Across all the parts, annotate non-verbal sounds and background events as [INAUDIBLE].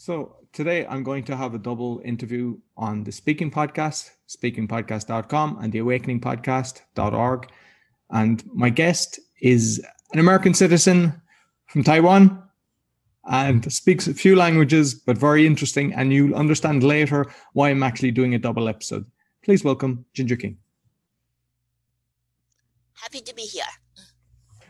So today I'm going to have a double interview on the Speaking Podcast, speakingpodcast.com and the awakeningpodcast.org. And my guest is an American citizen from Taiwan and speaks a few languages, but very interesting. And you'll understand later why I'm actually doing a double episode. Please welcome Ginger King. Happy to be here.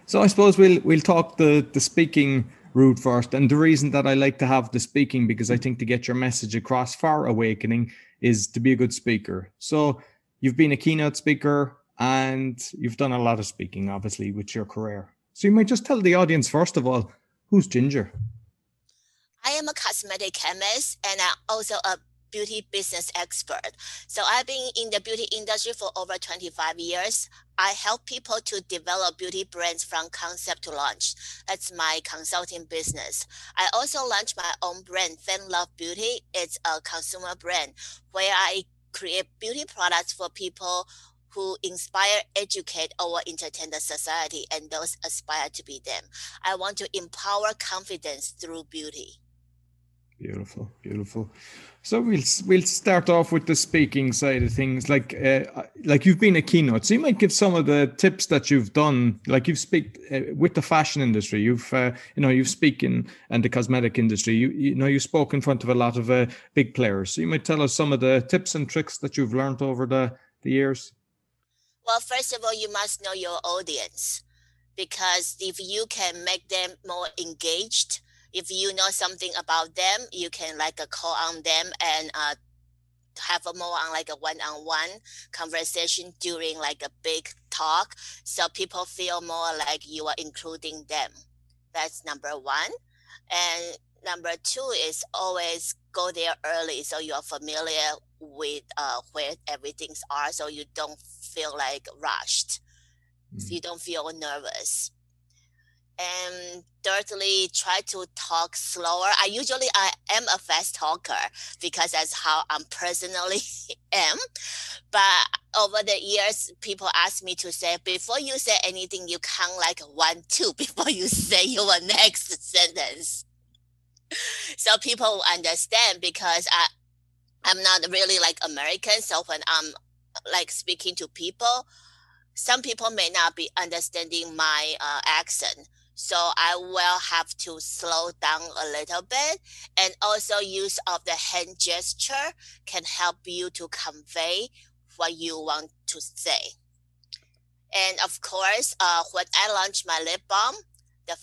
So I suppose we'll we'll talk the the speaking route first. And the reason that I like to have the speaking, because I think to get your message across for awakening is to be a good speaker. So you've been a keynote speaker and you've done a lot of speaking, obviously, with your career. So you might just tell the audience, first of all, who's Ginger? I am a cosmetic chemist and I'm also a beauty business expert. So I've been in the beauty industry for over 25 years. I help people to develop beauty brands from concept to launch. That's my consulting business. I also launched my own brand, Fan Love Beauty. It's a consumer brand where I create beauty products for people who inspire, educate, or entertain the society and those aspire to be them. I want to empower confidence through beauty. Beautiful, beautiful. So we'll we'll start off with the speaking side of things. Like uh, like you've been a keynote, so you might give some of the tips that you've done. Like you've speak uh, with the fashion industry. You've uh, you know you've speaking and the cosmetic industry. You you know you spoke in front of a lot of uh, big players. So you might tell us some of the tips and tricks that you've learned over the the years. Well, first of all, you must know your audience because if you can make them more engaged if you know something about them, you can like uh, call on them and uh, have a more on like a one-on-one conversation during like a big talk, so people feel more like you are including them. That's number one, and number two is always go there early so you are familiar with uh, where everything's are, so you don't feel like rushed, mm. so you don't feel nervous and thirdly try to talk slower. I usually i am a fast talker because that's how i'm personally [LAUGHS] am. But over the years people ask me to say before you say anything you count like one two [LAUGHS] before you say your next sentence. So people understand because i i'm not really like american so when i'm like speaking to people some people may not be understanding my uh, accent so I will have to slow down a little bit and also use of the hand gesture can help you to convey what you want to say. And of course, uh, when I launched my lip balm, the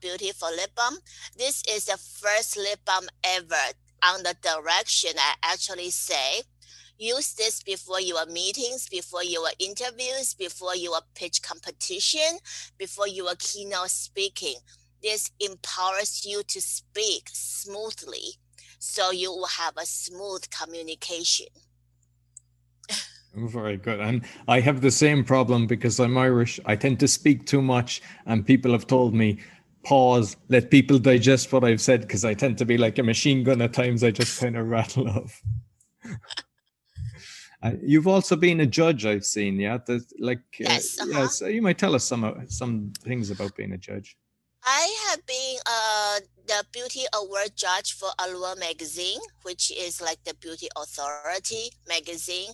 Beauty for lip balm, this is the first lip balm ever on the direction I actually say use this before your meetings, before your interviews, before your pitch competition, before your keynote speaking. This empowers you to speak smoothly so you will have a smooth communication. Oh, very good. And I have the same problem because I'm Irish. I tend to speak too much, and people have told me, pause, let people digest what I've said because I tend to be like a machine gun at times. I just kind of [LAUGHS] rattle off. Uh, you've also been a judge, I've seen. Yeah, the, like uh, yes, uh-huh. yeah. So you might tell us some uh, some things about being a judge. I have been uh, the beauty award judge for Allure magazine, which is like the beauty authority magazine,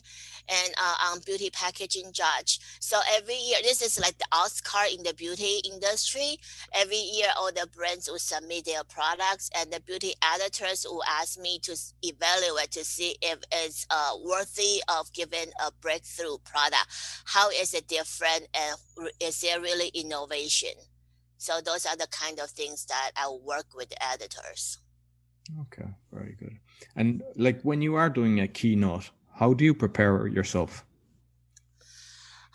and uh, I'm beauty packaging judge. So every year, this is like the Oscar in the beauty industry. Every year, all the brands will submit their products, and the beauty editors will ask me to evaluate to see if it's uh, worthy of giving a breakthrough product. How is it different, and is there really innovation? So those are the kind of things that I work with editors. Okay, very good. And like when you are doing a keynote, how do you prepare yourself?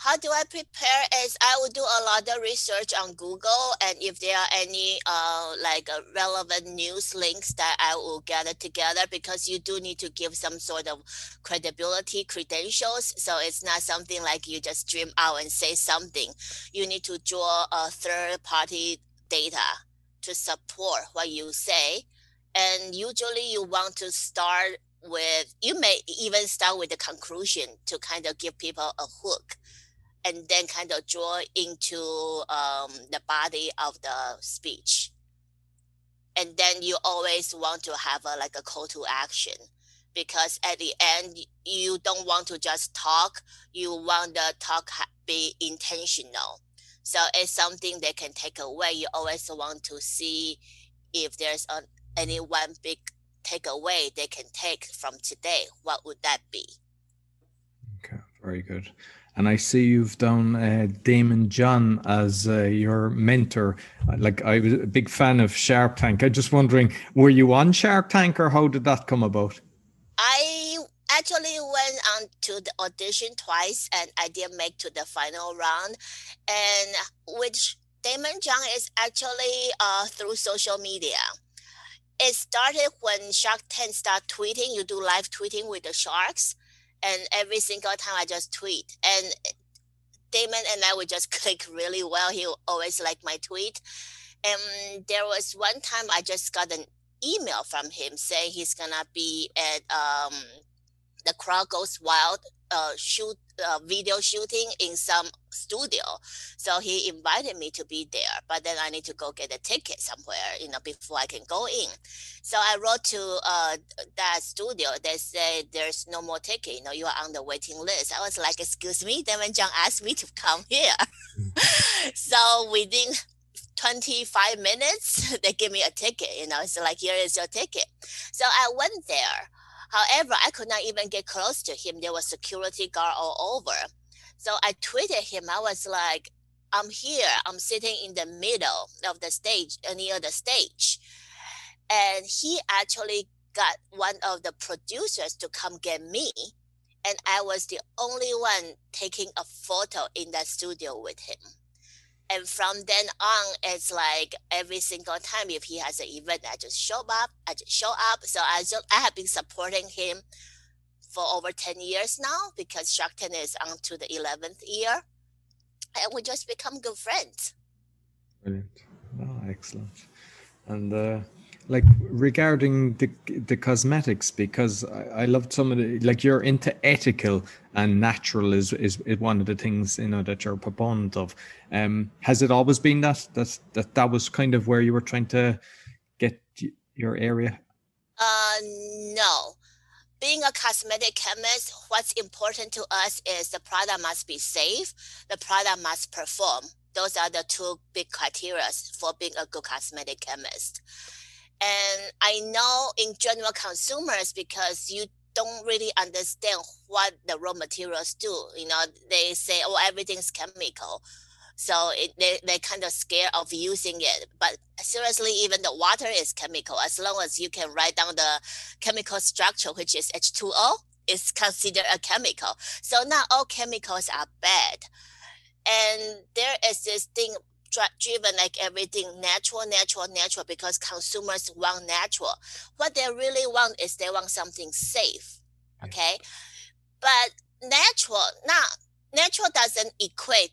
how do I prepare is I will do a lot of research on Google and if there are any uh, like uh, relevant news links that I will gather together because you do need to give some sort of credibility credentials. So it's not something like you just dream out and say something. You need to draw a third party data to support what you say. And usually you want to start with, you may even start with the conclusion to kind of give people a hook and then kind of draw into um, the body of the speech. and then you always want to have a like a call to action because at the end you don't want to just talk you want the talk be intentional so it's something they can take away you always want to see if there's a, any one big takeaway they can take from today what would that be okay very good and I see you've done uh, Daymond John as uh, your mentor. Like I was a big fan of Shark Tank. I'm just wondering, were you on Shark Tank or how did that come about? I actually went on to the audition twice and I didn't make to the final round. And which Daymond John is actually uh, through social media. It started when Shark Tank started tweeting. You do live tweeting with the sharks, and every single time I just tweet. And Daymond and I would just [LAUGHS] click really well. He always liked my tweet. And there was one time I just got an email from him saying he's gonna be at um, the crowd goes wild uh, shoot uh, video shooting in some studio. So he invited me to be there but then i need to go get a ticket somewhere you know before i can go in. So i wrote to uh, that studio. They said there's no more ticket you know you are on the waiting list. I was like excuse me then when john asked me to come here. [LAUGHS] So within 25 minutes, [LAUGHS] they give me a ticket, you know, it's like, here is your ticket. So I went there. However, I could not even get close to him. There was security guard all over. So I tweeted him. I was like, I'm here. I'm sitting in the middle of the stage, uh, near the stage. And he actually got one of the producers to come get me. And I was the only one taking a photo in that studio with him and from then on it's like every single time if he has an event i just show up i just show up. So i just i have been supporting him for over 10 years now because shark tank is on to the 11th year. And we just become good friends. Brilliant. Oh excellent. And uh like regarding the the cosmetics because I, I loved some of the like you're into ethical and natural is, is is one of the things you know that you're a proponent of. Um, has it always been that that that that was kind of where you were trying to get your area? Uh, no. Being a cosmetic chemist, what's important to us is the product must be safe, the product must perform. Those are the two big criteria for being a good cosmetic chemist. And I know in general consumers, because you don't really understand what the raw materials do. You know, they say, oh, everything's chemical. So it, they, they're kind of scared of using it. But seriously, even the water is chemical. As long as you can write down the chemical structure, which is H2O, it's considered a chemical. So not all chemicals are bad. And there is this thing driven like everything natural, natural, natural because consumers want natural. What they really want is they want something safe. Okay. But natural, not natural doesn't equate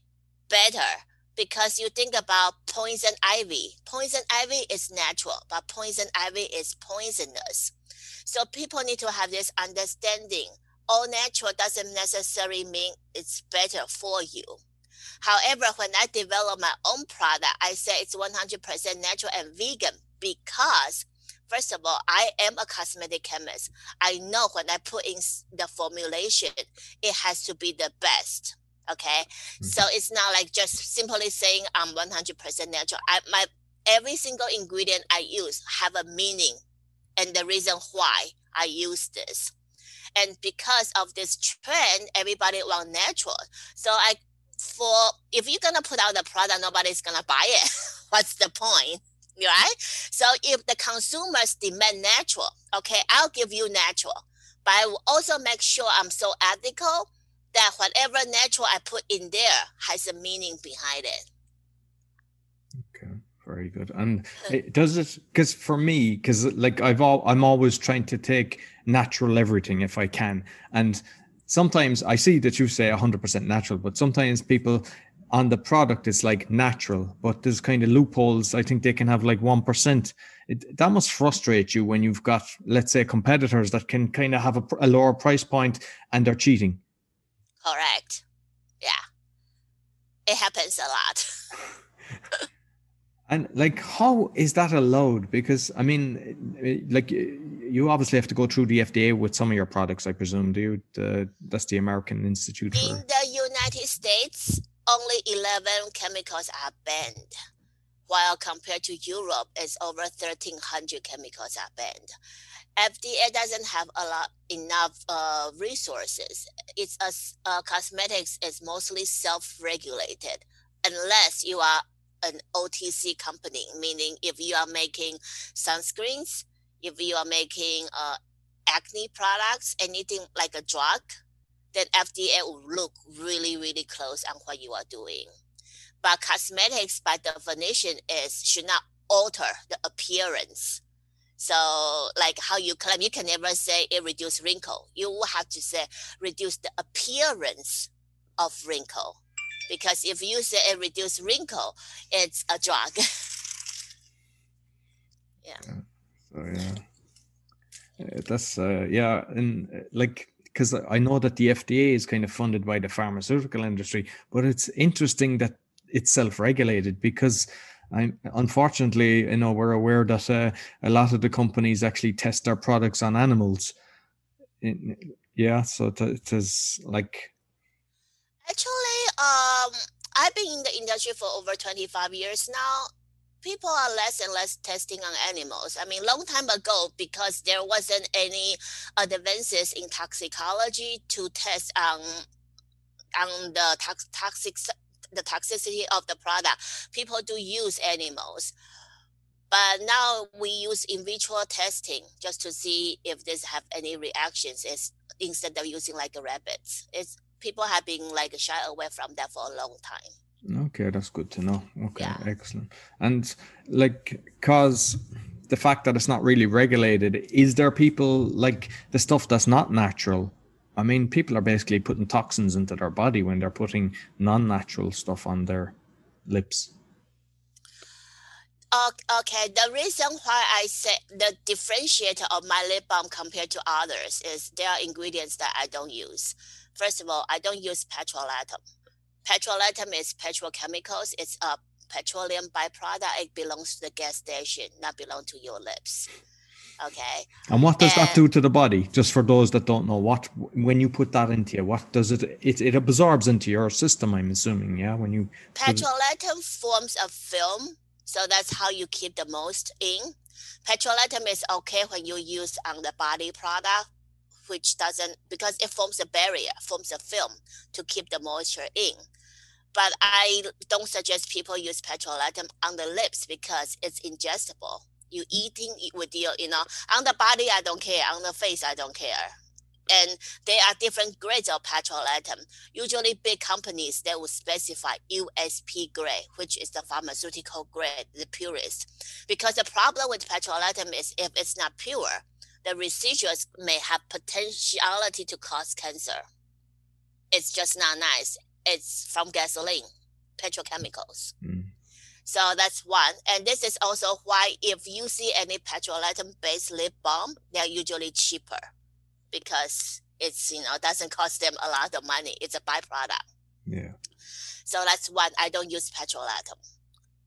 better because you think about poison ivy. Poison ivy is natural, but poison ivy is poisonous. So people need to have this understanding. All natural doesn't necessarily mean it's better for you. However, when I develop my own product, I say it's 100% natural and vegan because first of all, I am a cosmetic chemist. I know when I put in the formulation, it has to be the best. Okay. Mm-hmm. So it's not like just simply saying I'm 100% natural. I, my, every single ingredient I use have a meaning and the reason why I use this. And because of this trend, everybody want natural. So I for if you're gonna put out the product, nobody's gonna buy it. [LAUGHS] What's the point? Right? So if the consumers demand natural, okay, I'll give you natural. But I will also make sure I'm so ethical that whatever natural I put in there has a meaning behind it. Okay, very good. And [LAUGHS] it, does it because for me, because like I've all I'm always trying to take natural everything if I can, and sometimes I see that you say 100% natural, but sometimes people on the product it's like natural, but there's kind of loopholes. I think they can have like 1%. It, that must frustrate you when you've got, let's say, competitors that can kind of have a, a lower price point and they're cheating. Correct. Yeah. It happens a lot. [LAUGHS] [LAUGHS] And like, how is that allowed? Because I mean, like, you obviously have to go through the FDA with some of your products, I presume. Do you? The, that's the American Institute for. In the United States, only eleven chemicals are banned, while compared to Europe, it's over thirteen hundred chemicals are banned. FDA doesn't have a lot enough uh, resources. It's a uh, cosmetics is mostly self-regulated, unless you are an OTC company, meaning if you are making sunscreens, if you are making uh, acne products, anything like a drug, then FDA will look really, really close on what you are doing. But cosmetics, by definition, is should not alter the appearance. So, like how you claim, you can never say it reduce wrinkle. You will have to say reduce the appearance of wrinkle because if you say it reduce wrinkle, it's a drug. [LAUGHS] yeah. So yeah, uh, that's uh, yeah, and uh, like because I know that the FDA is kind of funded by the pharmaceutical industry, but it's interesting that it's self-regulated because I'm unfortunately, you know, we're aware that uh, a lot of the companies actually test their products on animals. yeah, so it is like Actually, um, I've been in the industry for over 25 years now. People are less and less testing on animals. I mean, long time ago, because there wasn't any advances in toxicology to test on on the tox- toxic the toxicity of the product. People do use animals. But now we use in vitro testing just to see if this have any reactions is instead of using like rabbits. It's people have been like shy away from that for a long time. Okay, that's good to know. Okay, yeah. excellent. And like, cause the fact that it's not really regulated, is there people like the stuff that's not natural? I mean, people are basically putting toxins into their body when they're putting non-natural stuff on their lips. Okay, the reason why I say the differentiator of my lip balm compared to others is there are ingredients that I don't use. First of all, I don't use petrolatum. Petrolatum is petrochemicals. It's a petroleum byproduct. It belongs to the gas station, not belong to your lips. Okay. And what does and, that do to the body? Just for those that don't know, what when you put that into you, what does it? It, it absorbs into your system. I'm assuming, yeah. When you petrolatum forms a film, so that's how you keep the most in. Petrolatum is okay when you use on the body product which doesn't because it forms a barrier, forms a film to keep the moisture in. But I don't suggest people use petrolatum on the lips because it's ingestible. You eating it with your, you know, on the body I don't care, on the face I don't care. And there are different grades of petrolatum. Usually big companies they will specify USP grade, which is the pharmaceutical grade, the purest. Because the problem with petrolatum is if it's not pure, the residuals may have potentiality to cause cancer. It's just not nice. It's from gasoline, petrochemicals. Mm. So that's one. And this is also why if you see any petrolatum based lip balm, they're usually cheaper because it's, you know, doesn't cost them a lot of money. It's a byproduct. Yeah. So that's one. I don't use petrolatum.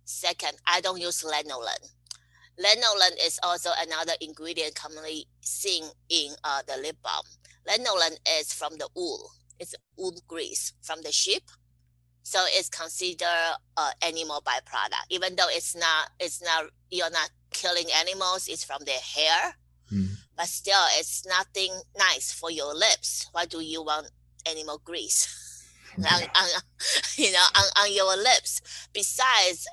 Second, I don't use lanolin. Lanolin is also another ingredient commonly seen in uh, the lip balm. Lanolin is from the wool. It's wool grease from the sheep. So it's considered uh, animal byproduct, even though it's not, it's not, you're not killing animals, it's from their hair. Mm. But still, it's nothing nice for your lips. Why do you want animal grease? [LAUGHS] on, on, [LAUGHS] you know, on, on your lips. Besides,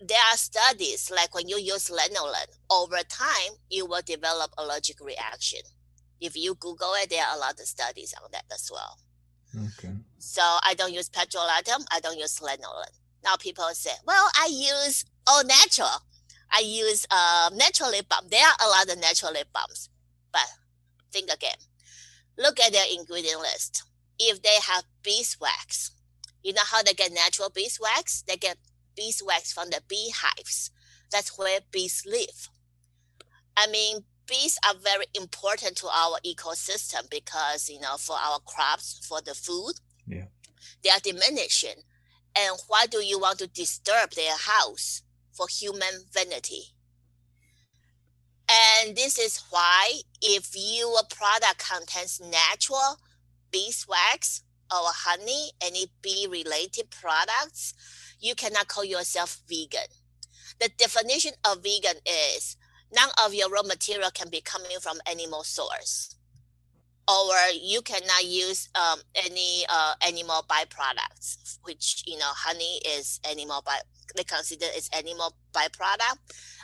there are studies like when you use lanolin, over time, you will develop allergic reaction. If you Google it, there are a lot of studies on that as well. Okay. So I don't use petrolatum. I don't use lanolin. Now people say, well, I use all natural. I use uh, natural lip balm. There are a lot of natural lip balms. But think again. Look at their ingredient list. If they have beeswax, you know how they get natural beeswax? They get beeswax from the beehives. That's where bees live. I mean, bees are very important to our ecosystem because, you know, for our crops, for the food, yeah. they are diminishing. And why do you want to disturb their house? for human vanity. And this is why if your product contains natural beeswax or honey, any bee related products, you cannot call yourself vegan. The definition of vegan is none of your raw material can be coming from animal source or you cannot use um, any uh, animal byproducts, which you know honey is animal by they consider is animal byproduct,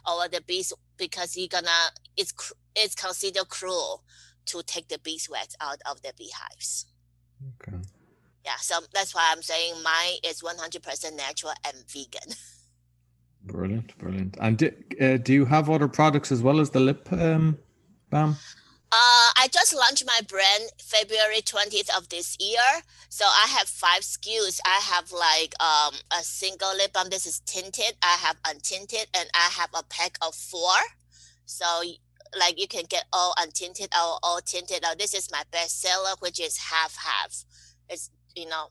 or the bees because you're gonna it's it's considered cruel to take the beeswax out of the beehives. Okay. Yeah, so that's why I'm saying mine is 100% natural and vegan. [LAUGHS] Brilliant, brilliant. And do, uh, do you have other products as well as the lip um, balm? Uh, I just launched my brand February 20th of this year. So I have five SKUs. I have like um, a single lip balm. This is tinted. I have untinted and I have a pack of four. So like you can get all untinted or all tinted. Now this is my best seller, which is half half. It's you know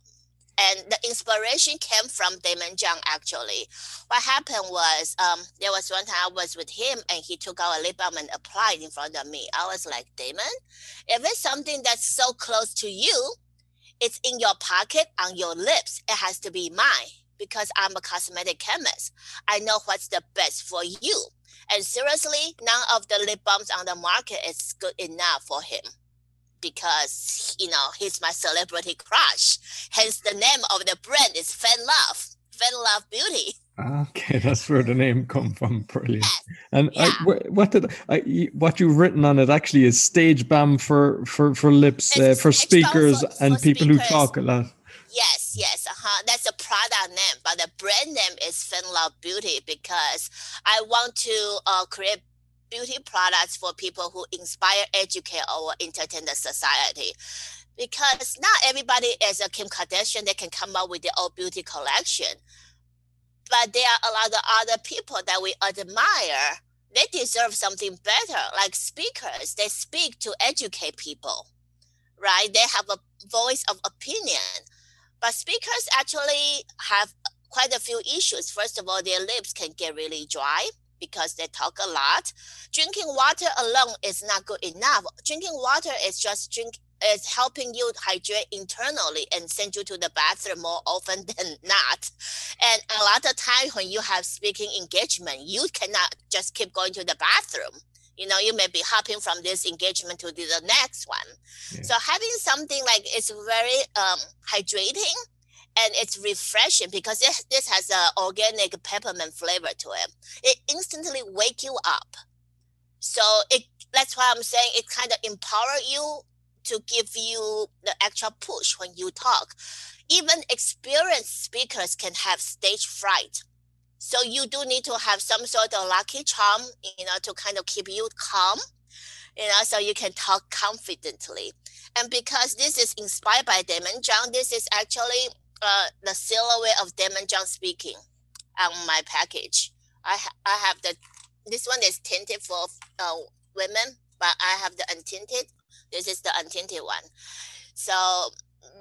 and the inspiration came from Daymond John actually. What happened was um, there was one time I was with him and he took out a lip balm and applied in front of me. I was like, Daymond, if it's something that's so close to you, it's in your pocket on your lips. It has to be mine because I'm a cosmetic chemist. I know what's the best for you. And seriously, none of the lip balms on the market is good enough for him because you know he's my celebrity crush. Hence the name of the brand is Fan Love, Fan Love Beauty. Okay, [LAUGHS] that's where the name come from. Brilliant. Yes. And yeah. I, what did I, what you've written on it actually is stage balm for for for lips uh, for speakers for, and for people speakers. who talk a lot. Yes, yes, uh-huh. That's a product name, but the brand name is Fan Love Beauty because I want to uh, create beauty products for people who inspire, educate, or entertain the society. Because not everybody is a Kim Kardashian that can come up with their own beauty collection. But there are a lot of other people that we admire. They deserve something better, like speakers. They speak to educate people, right? They have a voice of opinion. But speakers actually have quite a few issues. First of all, their lips can get really dry because they talk a lot. Drinking water alone is not good enough. Drinking water is just drink is helping you hydrate internally and send you to the bathroom more often [LAUGHS] than not. And a lot of times when you have speaking engagement, you cannot just keep going to the bathroom. You know, you may be hopping from this engagement to the next one. Yeah. So having something like it's very um, hydrating and it's refreshing because it, this has an organic peppermint flavor to it. It instantly wake you up. So it that's why I'm saying it kind of empower you to give you the extra push when you talk. Even experienced speakers can have stage fright. So you do need to have some sort of lucky charm, you know, to kind of keep you calm, you know, so you can talk confidently. And because this is inspired by Daymond John, this is actually uh, the silhouette of Daymond John speaking on my package. I ha- I have the this one is tinted for uh, women, but I have the untinted. This is the untinted one. So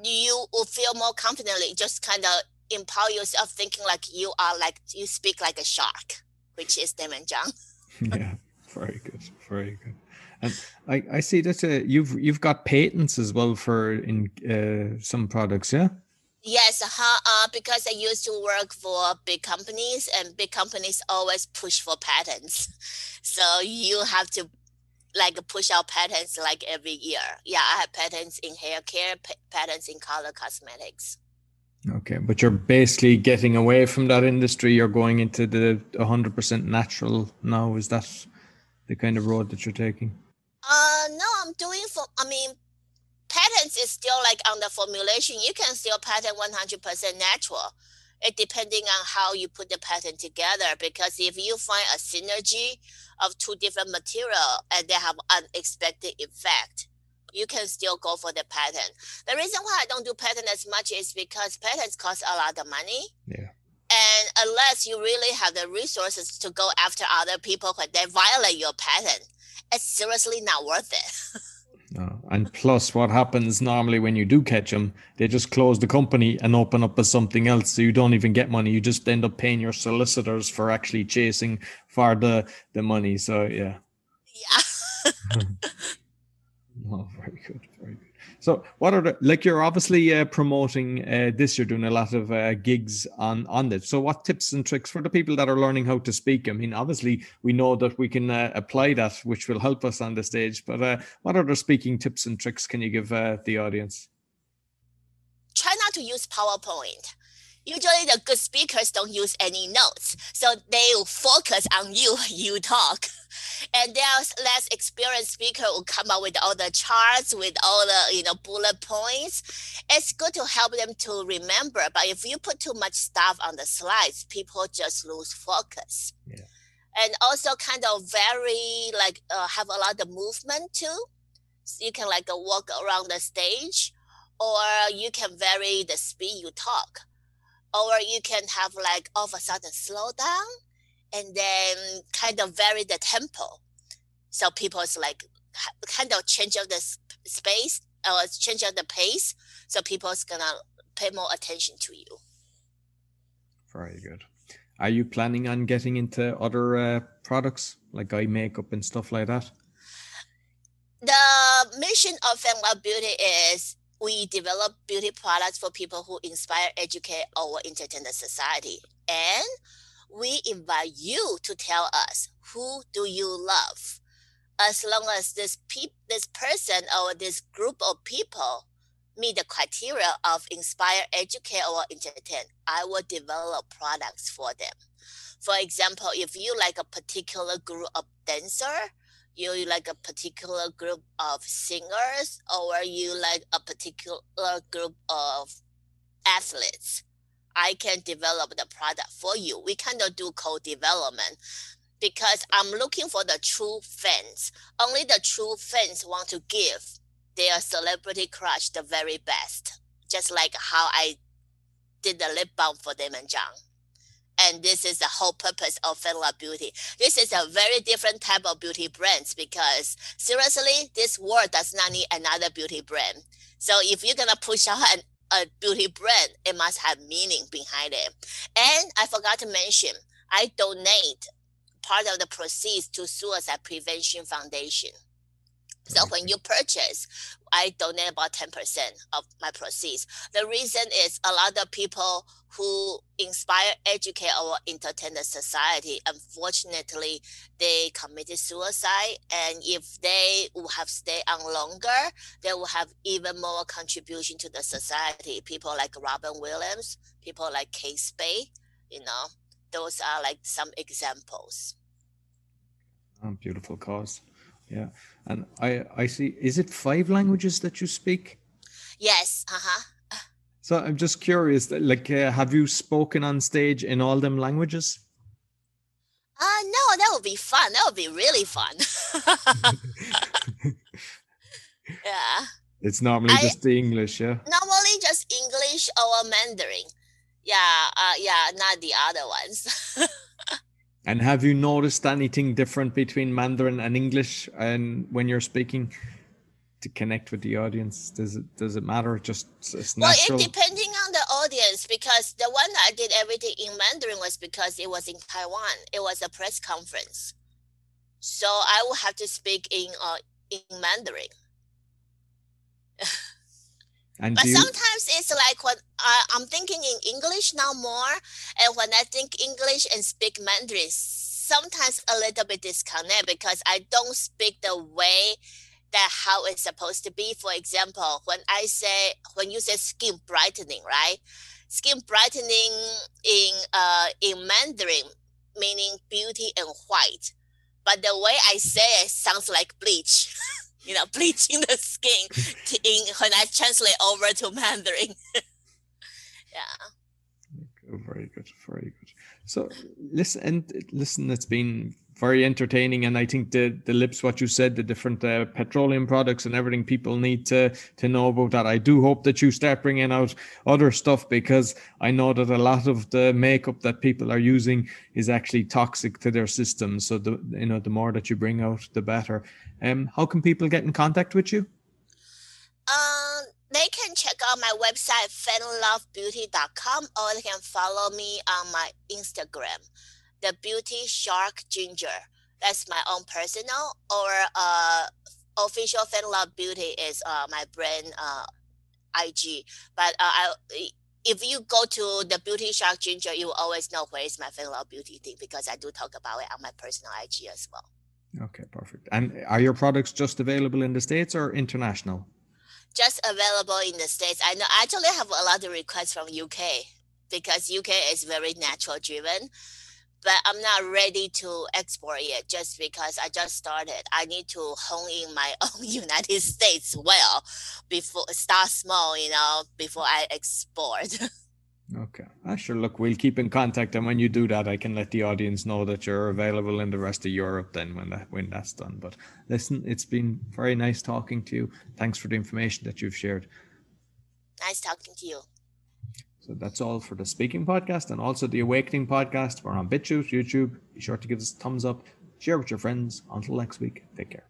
you will feel more confidently. Just kind of empower yourself, thinking like you are like you speak like a shark, which is Daymond John. [LAUGHS] yeah, very good, very good. And I, I see that uh, you've you've got patents as well for in uh, some products, yeah. Yes, uh, uh, because I used to work for big companies, and big companies always push for patents. So you have to like push out patents like every year. Yeah, I have patents in hair care, p- patents in color cosmetics. Okay, but you're basically getting away from that industry. You're going into the 100% natural now. Is that the kind of road that you're taking? Uh, no, I'm doing for. I mean, patents is still like on the formulation. You can still patent 100% natural. It depending on how you put the patent together. Because if you find a synergy of two different material and they have unexpected effect, you can still go for the patent. The reason why I don't do patent as much is because patents cost a lot of money. Yeah. And unless you really have the resources to go after other people when they violate your patent, it's seriously not worth it. [LAUGHS] No. And plus, what happens normally when you do catch them, they just close the company and open up as something else. So you don't even get money. You just end up paying your solicitors for actually chasing for the the money. So yeah. Yeah. [LAUGHS] [LAUGHS] oh, very good. Very good. So, what are the like? You're obviously uh, promoting uh, this. You're doing a lot of uh, gigs on on this. So, what tips and tricks for the people that are learning how to speak? I mean, obviously, we know that we can uh, apply that, which will help us on the stage. But uh, what other speaking tips and tricks can you give uh, the audience? Try not to use PowerPoint usually the good speakers don't use any notes so they will focus on you [LAUGHS] you talk. And there's less experienced speaker will come up with all the charts with all the you know bullet points. It's good to help them to remember but if you put too much stuff on the slides people just lose focus. Yeah. and also kind of very like uh, have a lot of movement too. So you can like uh, walk around the stage or you can vary the speed you talk or you can have like all of a sudden slow down and then kind of vary the tempo. So people's like kind of change of the space or change of the pace. So people's gonna pay more attention to you. Very good. Are you planning on getting into other uh, products like eye makeup and stuff like that? The mission of Fanlove Beauty is we develop beauty products for people who inspire, educate, or entertain the society. And we invite you to tell us who do you love. As long as this pe- this person or this group of people meet the criteria of inspire, educate, or entertain, I will develop products for them. For example, if you like a particular group of dancer, you like a particular group of singers or you like a particular group of athletes? I can develop the product for you. We cannot do co-development because i'm looking for the true fans. Only the true fans want to give their celebrity crush the very best just like how i did the lip balm for Daymond John and this is the whole purpose of Fanlove Beauty. This is a very different type of beauty brands because seriously, this world does not need another beauty brand. So if you're gonna push out an, a beauty brand, it must have meaning behind it. And I forgot to mention, I donate part of the proceeds to Suicide Prevention Foundation. So when you purchase, I donate about 10% of my proceeds. The reason is a lot of people who inspire, educate, or entertain the society, unfortunately, they committed suicide. And if they would have stayed on longer, they will have even more contribution to the society. People like Robin Williams, people like Kate Spade, you know, those are like some examples. Oh, beautiful cause. Yeah. And I, I see, is it five languages that you speak? Yes. Uh huh. So I'm just curious, like, uh, have you spoken on stage in all them languages? Uh, no, that would be fun. That would be really fun. [LAUGHS] yeah. It's normally I, just the English, yeah? Normally just English or Mandarin. Yeah, uh, yeah, not the other ones. [LAUGHS] And have you noticed anything different between Mandarin and English and when you're speaking to connect with the audience? Does it does it matter? Just it's natural? Well, it depending on the audience because the one I did everything in Mandarin was because it was in Taiwan. It was a press conference, so I will have to speak in uh, in Mandarin. [LAUGHS] And but you... sometimes it's like when uh, I'm thinking in English now more, and when I think English and speak Mandarin, sometimes a little bit disconnect because I don't speak the way that how it's supposed to be. For example, when I say when you say skin brightening, right? Skin brightening in uh in Mandarin meaning beauty and white, but the way I say it sounds like bleach. You know, [LAUGHS] bleaching the skin to, in, when I translate over to Mandarin. [LAUGHS] yeah. Very good. Very good. So listen, and listen, it's been very entertaining and i think the the lips what you said the different uh, petroleum products and everything people need to to know about that. I do hope that you start bringing out other stuff because i know that a lot of the makeup that people are using is actually toxic to their system. So the you know the more that you bring out the better. Um how can people get in contact with you? They can check out my website, fanlovebeauty.com, or they can follow me on my Instagram, the Beauty Shark Ginger. That's my own personal, or uh, official Fan Love Beauty is uh, my brand uh, IG. But uh, I, if you go to the Beauty Shark Ginger, you will always know where is my Fan Love Beauty thing because I do talk about it on my personal IG as well. Okay, perfect. And are your products just available in the States or international? Just available in the States. I know I actually have a lot of requests from UK because UK is very natural driven, but I'm not ready to export yet just because I just started. I need to hone in my [LAUGHS] own United States well before start small, you know, before I export. [LAUGHS] Okay. Ah, sure. Look, we'll keep in contact, and when you do that, I can let the audience know that you're available in the rest of Europe. Then, when that when that's done. But listen, it's been very nice talking to you. Thanks for the information that you've shared. Nice talking to you. So that's all for the speaking podcast and also the awakening podcast. We're on BitChute, YouTube. Be sure to give us a thumbs up, share with your friends. Until next week, take care.